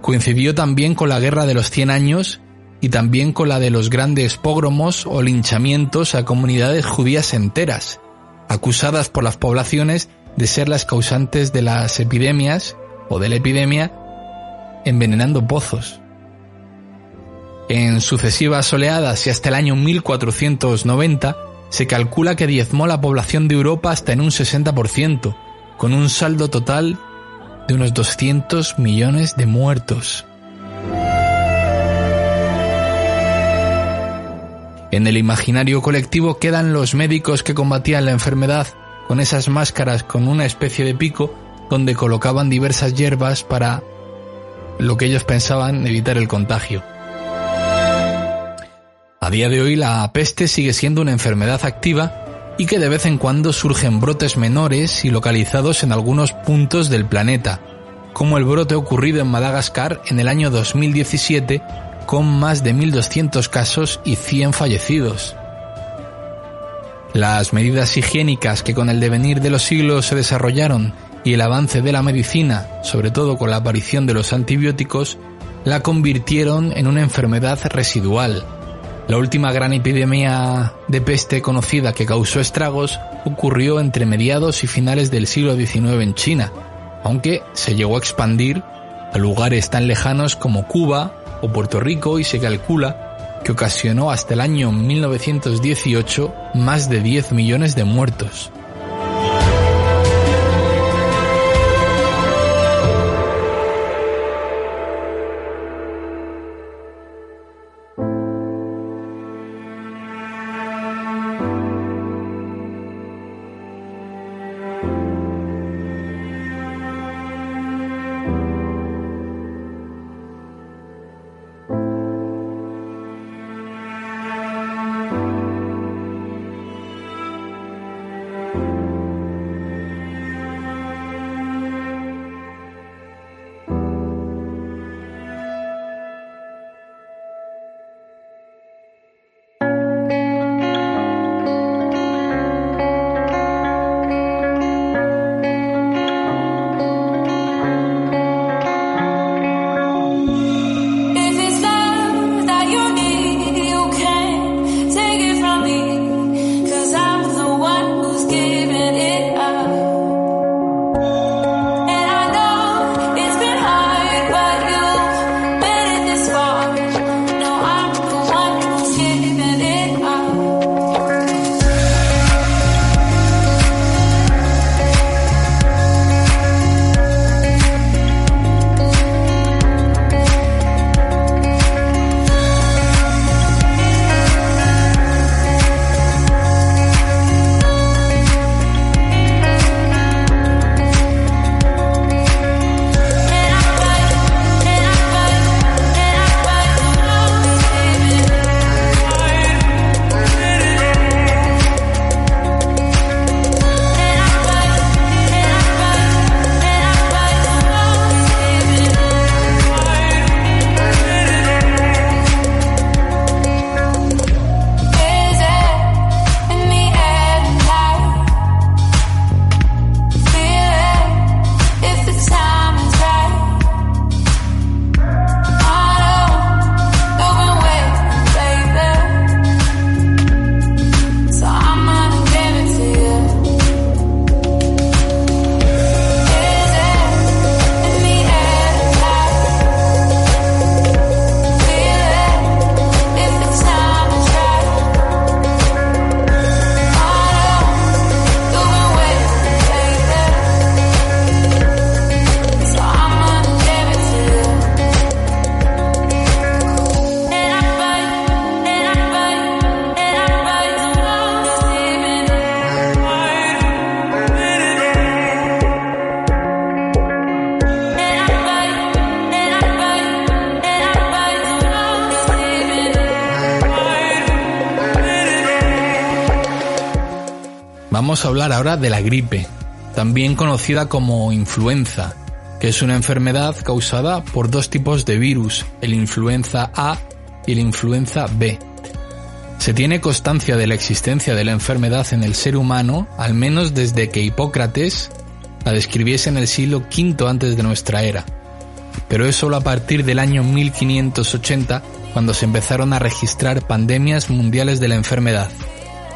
Coincidió también con la Guerra de los Cien Años y también con la de los grandes pogromos o linchamientos a comunidades judías enteras, acusadas por las poblaciones de ser las causantes de las epidemias o de la epidemia envenenando pozos. En sucesivas oleadas y hasta el año 1490 se calcula que diezmó la población de Europa hasta en un 60%, con un saldo total de unos 200 millones de muertos. En el imaginario colectivo quedan los médicos que combatían la enfermedad con esas máscaras con una especie de pico donde colocaban diversas hierbas para lo que ellos pensaban evitar el contagio. A día de hoy la peste sigue siendo una enfermedad activa y que de vez en cuando surgen brotes menores y localizados en algunos puntos del planeta, como el brote ocurrido en Madagascar en el año 2017 con más de 1.200 casos y 100 fallecidos. Las medidas higiénicas que con el devenir de los siglos se desarrollaron y el avance de la medicina, sobre todo con la aparición de los antibióticos, la convirtieron en una enfermedad residual. La última gran epidemia de peste conocida que causó estragos ocurrió entre mediados y finales del siglo XIX en China, aunque se llegó a expandir a lugares tan lejanos como Cuba o Puerto Rico y se calcula que ocasionó hasta el año 1918 más de 10 millones de muertos. Vamos a hablar ahora de la gripe, también conocida como influenza, que es una enfermedad causada por dos tipos de virus, el influenza A y la influenza B. Se tiene constancia de la existencia de la enfermedad en el ser humano al menos desde que Hipócrates la describiese en el siglo V antes de nuestra era, pero es solo a partir del año 1580 cuando se empezaron a registrar pandemias mundiales de la enfermedad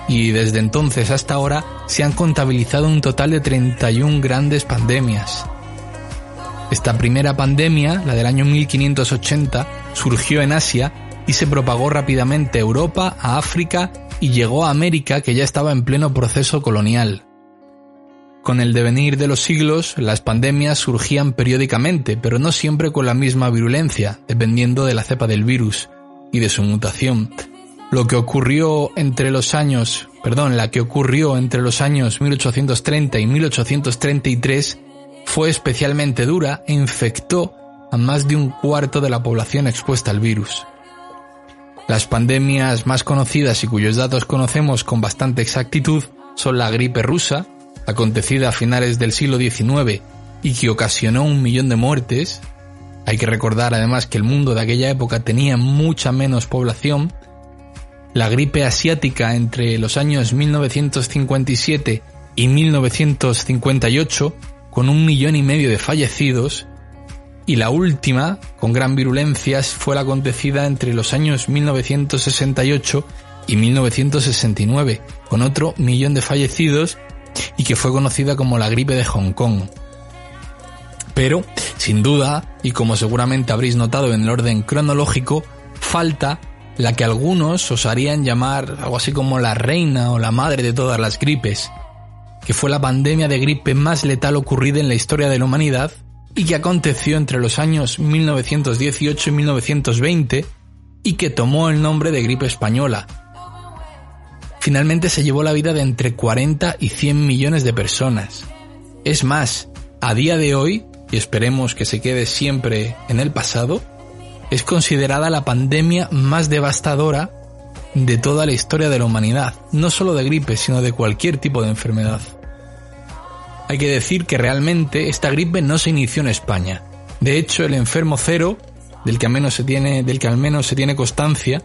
y desde entonces hasta ahora se han contabilizado un total de 31 grandes pandemias. Esta primera pandemia, la del año 1580, surgió en Asia y se propagó rápidamente a Europa, a África y llegó a América que ya estaba en pleno proceso colonial. Con el devenir de los siglos, las pandemias surgían periódicamente, pero no siempre con la misma virulencia, dependiendo de la cepa del virus y de su mutación. Lo que ocurrió entre los años, perdón, la que ocurrió entre los años 1830 y 1833 fue especialmente dura e infectó a más de un cuarto de la población expuesta al virus. Las pandemias más conocidas y cuyos datos conocemos con bastante exactitud son la gripe rusa, acontecida a finales del siglo XIX y que ocasionó un millón de muertes. Hay que recordar además que el mundo de aquella época tenía mucha menos población la gripe asiática entre los años 1957 y 1958, con un millón y medio de fallecidos, y la última, con gran virulencia, fue la acontecida entre los años 1968 y 1969, con otro millón de fallecidos y que fue conocida como la gripe de Hong Kong. Pero, sin duda, y como seguramente habréis notado en el orden cronológico, falta la que algunos osarían llamar algo así como la reina o la madre de todas las gripes, que fue la pandemia de gripe más letal ocurrida en la historia de la humanidad y que aconteció entre los años 1918 y 1920 y que tomó el nombre de gripe española. Finalmente se llevó la vida de entre 40 y 100 millones de personas. Es más, a día de hoy, y esperemos que se quede siempre en el pasado, es considerada la pandemia más devastadora de toda la historia de la humanidad, no solo de gripe, sino de cualquier tipo de enfermedad. Hay que decir que realmente esta gripe no se inició en España. De hecho, el enfermo cero, del que al menos se tiene, del que al menos se tiene constancia,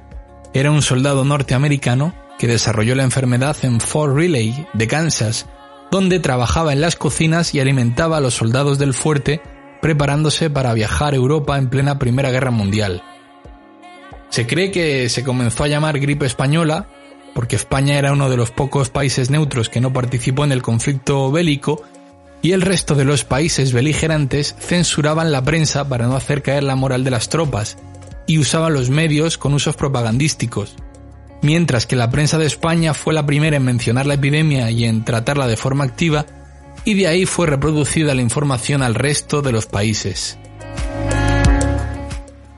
era un soldado norteamericano que desarrolló la enfermedad en Fort Riley, de Kansas, donde trabajaba en las cocinas y alimentaba a los soldados del fuerte preparándose para viajar a Europa en plena Primera Guerra Mundial. Se cree que se comenzó a llamar gripe española porque España era uno de los pocos países neutros que no participó en el conflicto bélico y el resto de los países beligerantes censuraban la prensa para no hacer caer la moral de las tropas y usaban los medios con usos propagandísticos. Mientras que la prensa de España fue la primera en mencionar la epidemia y en tratarla de forma activa, y de ahí fue reproducida la información al resto de los países.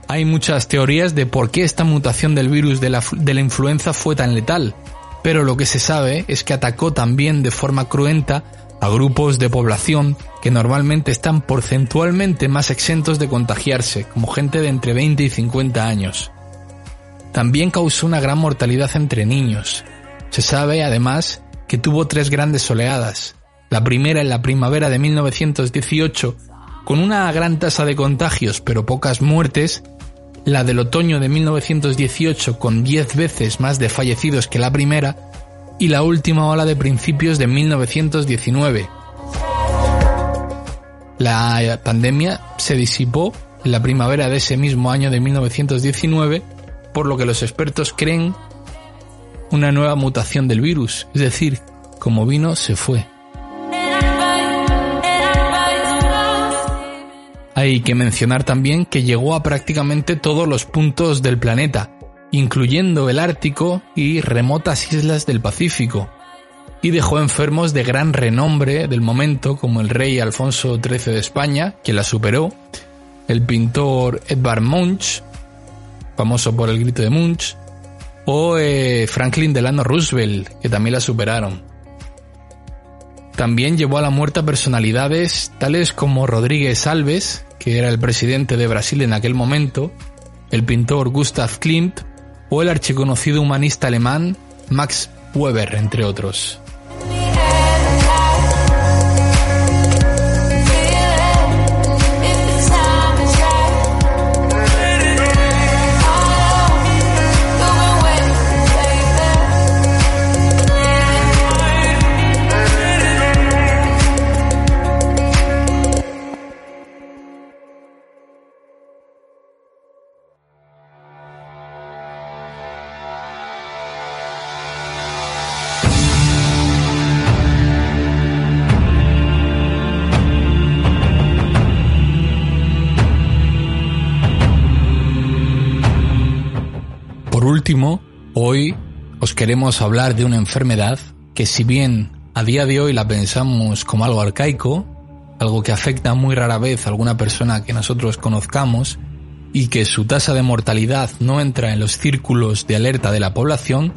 Hay muchas teorías de por qué esta mutación del virus de la, de la, influenza fue tan letal, pero lo que se sabe es que atacó también de forma cruenta a grupos de población que normalmente están porcentualmente más exentos de contagiarse, como gente de entre 20 y 50 años. También causó una gran mortalidad entre niños. Se sabe, además, que tuvo tres grandes oleadas, la primera en la primavera de 1918, con una gran tasa de contagios pero pocas muertes, la del otoño de 1918 con 10 veces más de fallecidos que la primera, y la última ola de principios de 1919. La pandemia se disipó en la primavera de ese mismo año de 1919, por lo que los expertos creen una nueva mutación del virus, es decir, como vino se fue. Hay que mencionar también que llegó a prácticamente todos los puntos del planeta, incluyendo el Ártico y remotas islas del Pacífico, y dejó enfermos de gran renombre del momento como el rey Alfonso XIII de España, quien la superó, el pintor Edvard Munch, famoso por el grito de Munch, o eh, Franklin Delano Roosevelt, que también la superaron. También llevó a la muerte personalidades tales como Rodríguez Alves, que era el presidente de Brasil en aquel momento, el pintor Gustav Klimt o el archiconocido humanista alemán Max Weber, entre otros. Hoy os queremos hablar de una enfermedad que si bien a día de hoy la pensamos como algo arcaico, algo que afecta muy rara vez a alguna persona que nosotros conozcamos y que su tasa de mortalidad no entra en los círculos de alerta de la población,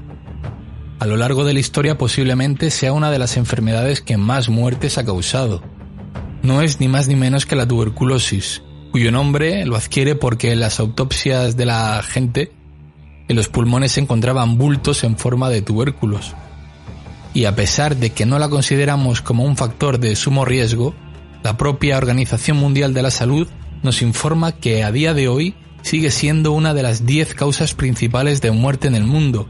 a lo largo de la historia posiblemente sea una de las enfermedades que más muertes ha causado. No es ni más ni menos que la tuberculosis, cuyo nombre lo adquiere porque las autopsias de la gente en los pulmones se encontraban bultos en forma de tubérculos. Y a pesar de que no la consideramos como un factor de sumo riesgo, la propia Organización Mundial de la Salud nos informa que a día de hoy sigue siendo una de las 10 causas principales de muerte en el mundo,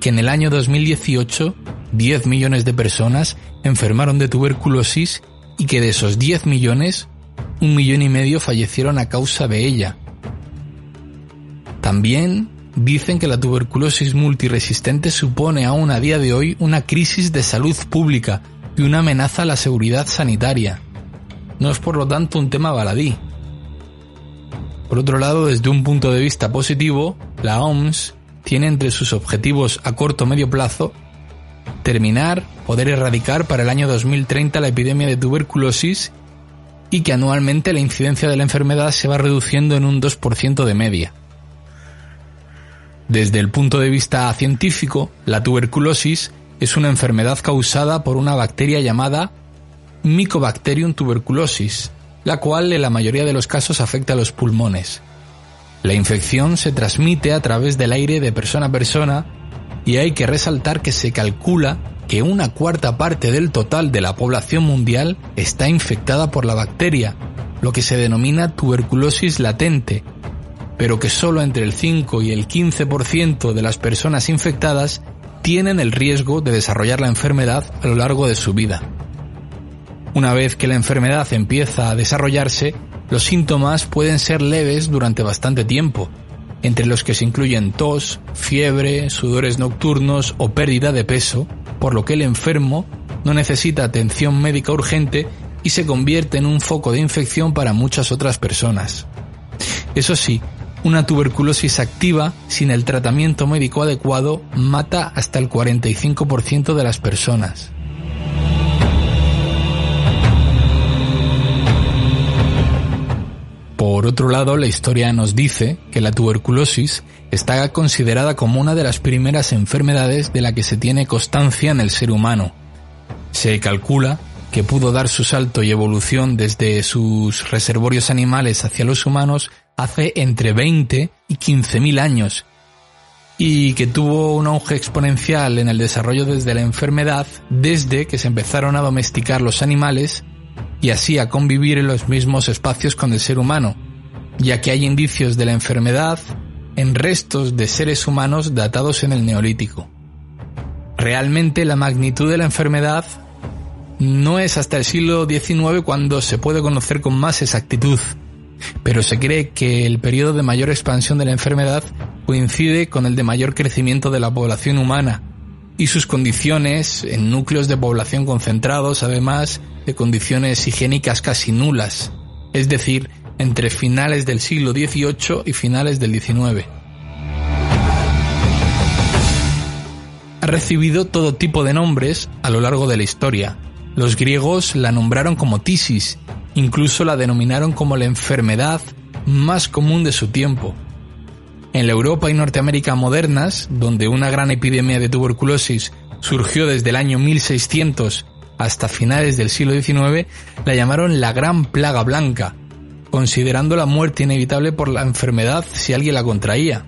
que en el año 2018 10 millones de personas enfermaron de tuberculosis y que de esos 10 millones un millón y medio fallecieron a causa de ella. También dicen que la tuberculosis multiresistente supone aún a día de hoy una crisis de salud pública y una amenaza a la seguridad sanitaria. No es por lo tanto un tema baladí. Por otro lado, desde un punto de vista positivo, la OMS tiene entre sus objetivos a corto o medio plazo terminar, poder erradicar para el año 2030 la epidemia de tuberculosis y que anualmente la incidencia de la enfermedad se va reduciendo en un 2% de media. Desde el punto de vista científico, la tuberculosis es una enfermedad causada por una bacteria llamada Mycobacterium tuberculosis, la cual en la mayoría de los casos afecta a los pulmones. La infección se transmite a través del aire de persona a persona y hay que resaltar que se calcula que una cuarta parte del total de la población mundial está infectada por la bacteria, lo que se denomina tuberculosis latente, pero que solo entre el 5 y el 15% de las personas infectadas tienen el riesgo de desarrollar la enfermedad a lo largo de su vida. Una vez que la enfermedad empieza a desarrollarse, los síntomas pueden ser leves durante bastante tiempo, entre los que se incluyen tos, fiebre, sudores nocturnos o pérdida de peso, por lo que el enfermo no necesita atención médica urgente y se convierte en un foco de infección para muchas otras personas. Eso sí, una tuberculosis activa sin el tratamiento médico adecuado mata hasta el 45% de las personas. Por otro lado, la historia nos dice que la tuberculosis está considerada como una de las primeras enfermedades de la que se tiene constancia en el ser humano. Se calcula que pudo dar su salto y evolución desde sus reservorios animales hacia los humanos hace entre 20 y 15.000 años y que tuvo un auge exponencial en el desarrollo desde la enfermedad desde que se empezaron a domesticar los animales y así a convivir en los mismos espacios con el ser humano, ya que hay indicios de la enfermedad en restos de seres humanos datados en el Neolítico. Realmente la magnitud de la enfermedad no es hasta el siglo XIX cuando se puede conocer con más exactitud, pero se cree que el periodo de mayor expansión de la enfermedad coincide con el de mayor crecimiento de la población humana y sus condiciones en núcleos de población concentrados, además de condiciones higiénicas casi nulas, es decir, entre finales del siglo XVIII y finales del XIX. Ha recibido todo tipo de nombres a lo largo de la historia. Los griegos la nombraron como tisis, incluso la denominaron como la enfermedad más común de su tiempo. En la Europa y Norteamérica modernas, donde una gran epidemia de tuberculosis surgió desde el año 1600 hasta finales del siglo XIX, la llamaron la Gran Plaga Blanca, considerando la muerte inevitable por la enfermedad si alguien la contraía.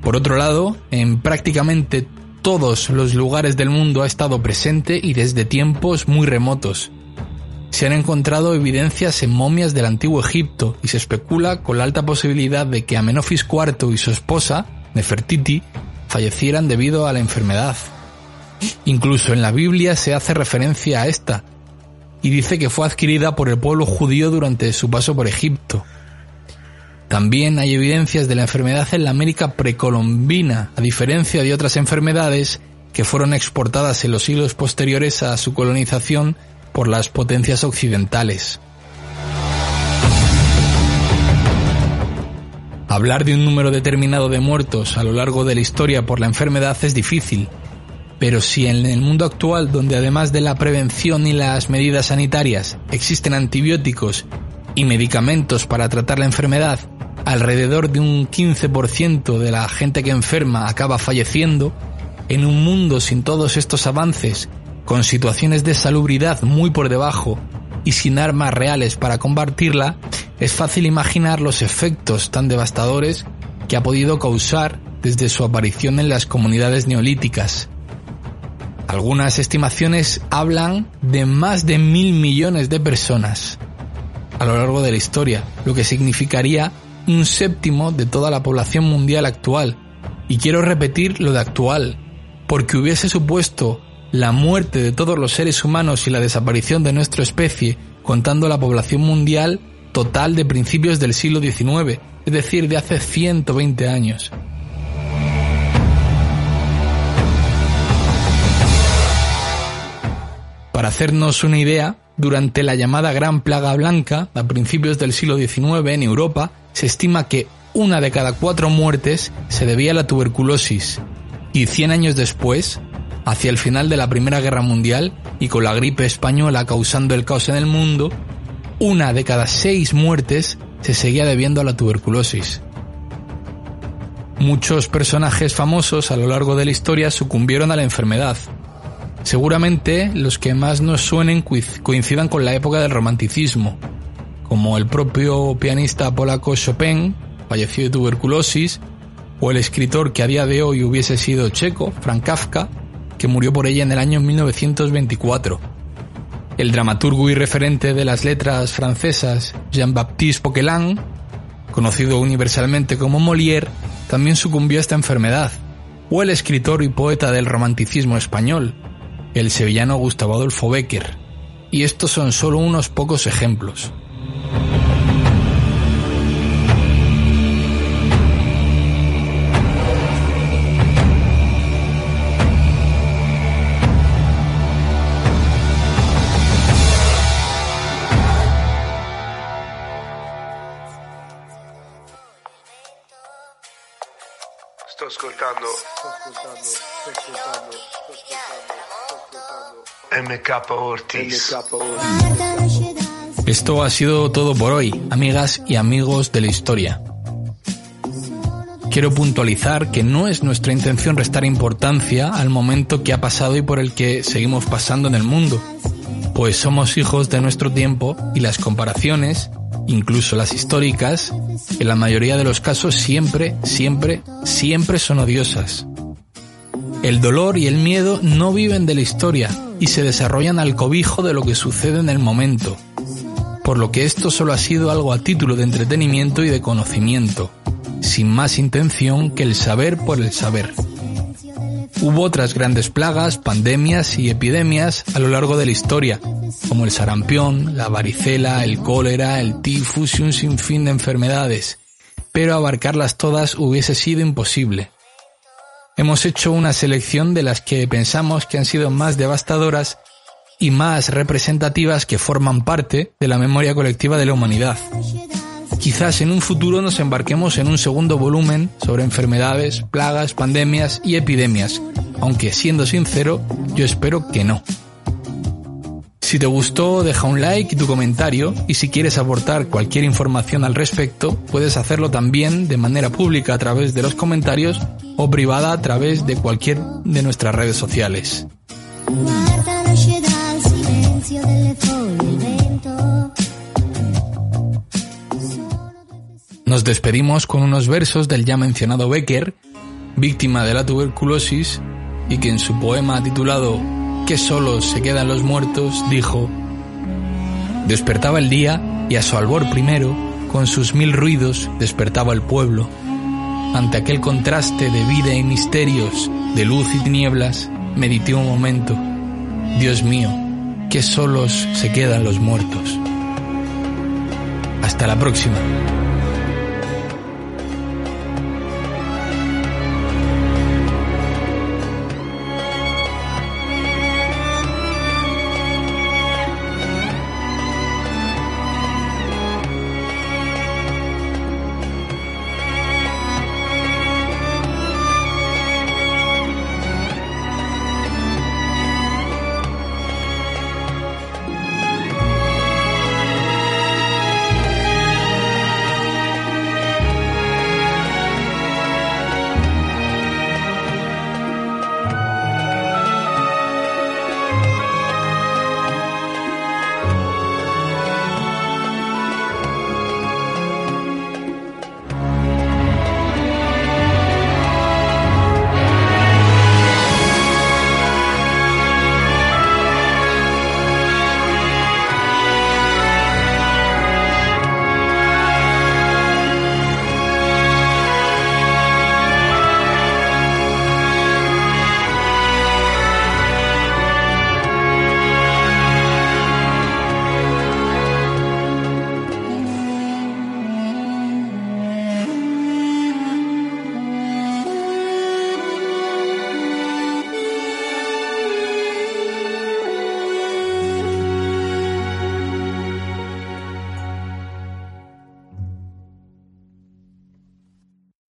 Por otro lado, en prácticamente todos los lugares del mundo ha estado presente y desde tiempos muy remotos. Se han encontrado evidencias en momias del antiguo Egipto y se especula con la alta posibilidad de que Amenofis IV y su esposa, Nefertiti, fallecieran debido a la enfermedad. Incluso en la Biblia se hace referencia a esta, y dice que fue adquirida por el pueblo judío durante su paso por Egipto. También hay evidencias de la enfermedad en la América precolombina, a diferencia de otras enfermedades que fueron exportadas en los siglos posteriores a su colonización por las potencias occidentales. Hablar de un número determinado de muertos a lo largo de la historia por la enfermedad es difícil, pero si en el mundo actual, donde además de la prevención y las medidas sanitarias existen antibióticos y medicamentos para tratar la enfermedad, alrededor de un 15% de la gente que enferma acaba falleciendo, en un mundo sin todos estos avances, con situaciones de salubridad muy por debajo y sin armas reales para combatirla, es fácil imaginar los efectos tan devastadores que ha podido causar desde su aparición en las comunidades neolíticas. Algunas estimaciones hablan de más de mil millones de personas a lo largo de la historia, lo que significaría un séptimo de toda la población mundial actual. Y quiero repetir lo de actual, porque hubiese supuesto la muerte de todos los seres humanos y la desaparición de nuestra especie, contando la población mundial total de principios del siglo XIX, es decir, de hace 120 años. Para hacernos una idea, durante la llamada Gran Plaga Blanca, a principios del siglo XIX en Europa, se estima que una de cada cuatro muertes se debía a la tuberculosis. Y 100 años después, hacia el final de la Primera Guerra Mundial y con la gripe española causando el caos en el mundo, una de cada seis muertes se seguía debiendo a la tuberculosis. Muchos personajes famosos a lo largo de la historia sucumbieron a la enfermedad, Seguramente los que más nos suenen coincidan con la época del romanticismo, como el propio pianista polaco Chopin, fallecido de tuberculosis, o el escritor que a día de hoy hubiese sido checo, Frank Kafka, que murió por ella en el año 1924. El dramaturgo y referente de las letras francesas, Jean-Baptiste Poquelin, conocido universalmente como Molière, también sucumbió a esta enfermedad, o el escritor y poeta del romanticismo español, el sevillano Gustavo Adolfo Becker, y estos son solo unos pocos ejemplos. MK Ortiz. Esto ha sido todo por hoy, amigas y amigos de la historia. Quiero puntualizar que no es nuestra intención restar importancia al momento que ha pasado y por el que seguimos pasando en el mundo, pues somos hijos de nuestro tiempo y las comparaciones, incluso las históricas, en la mayoría de los casos siempre, siempre, siempre son odiosas. El dolor y el miedo no viven de la historia y se desarrollan al cobijo de lo que sucede en el momento, por lo que esto solo ha sido algo a título de entretenimiento y de conocimiento, sin más intención que el saber por el saber. Hubo otras grandes plagas, pandemias y epidemias a lo largo de la historia, como el sarampión, la varicela, el cólera, el tifus y un sinfín de enfermedades, pero abarcarlas todas hubiese sido imposible. Hemos hecho una selección de las que pensamos que han sido más devastadoras y más representativas que forman parte de la memoria colectiva de la humanidad. Quizás en un futuro nos embarquemos en un segundo volumen sobre enfermedades, plagas, pandemias y epidemias, aunque siendo sincero, yo espero que no. Si te gustó, deja un like y tu comentario, y si quieres aportar cualquier información al respecto, puedes hacerlo también de manera pública a través de los comentarios o privada a través de cualquier de nuestras redes sociales. Nos despedimos con unos versos del ya mencionado Becker, víctima de la tuberculosis, y que en su poema titulado que solos se quedan los muertos, dijo, despertaba el día y a su albor primero, con sus mil ruidos, despertaba el pueblo. Ante aquel contraste de vida y misterios, de luz y tinieblas, medité un momento. Dios mío, que solos se quedan los muertos. Hasta la próxima.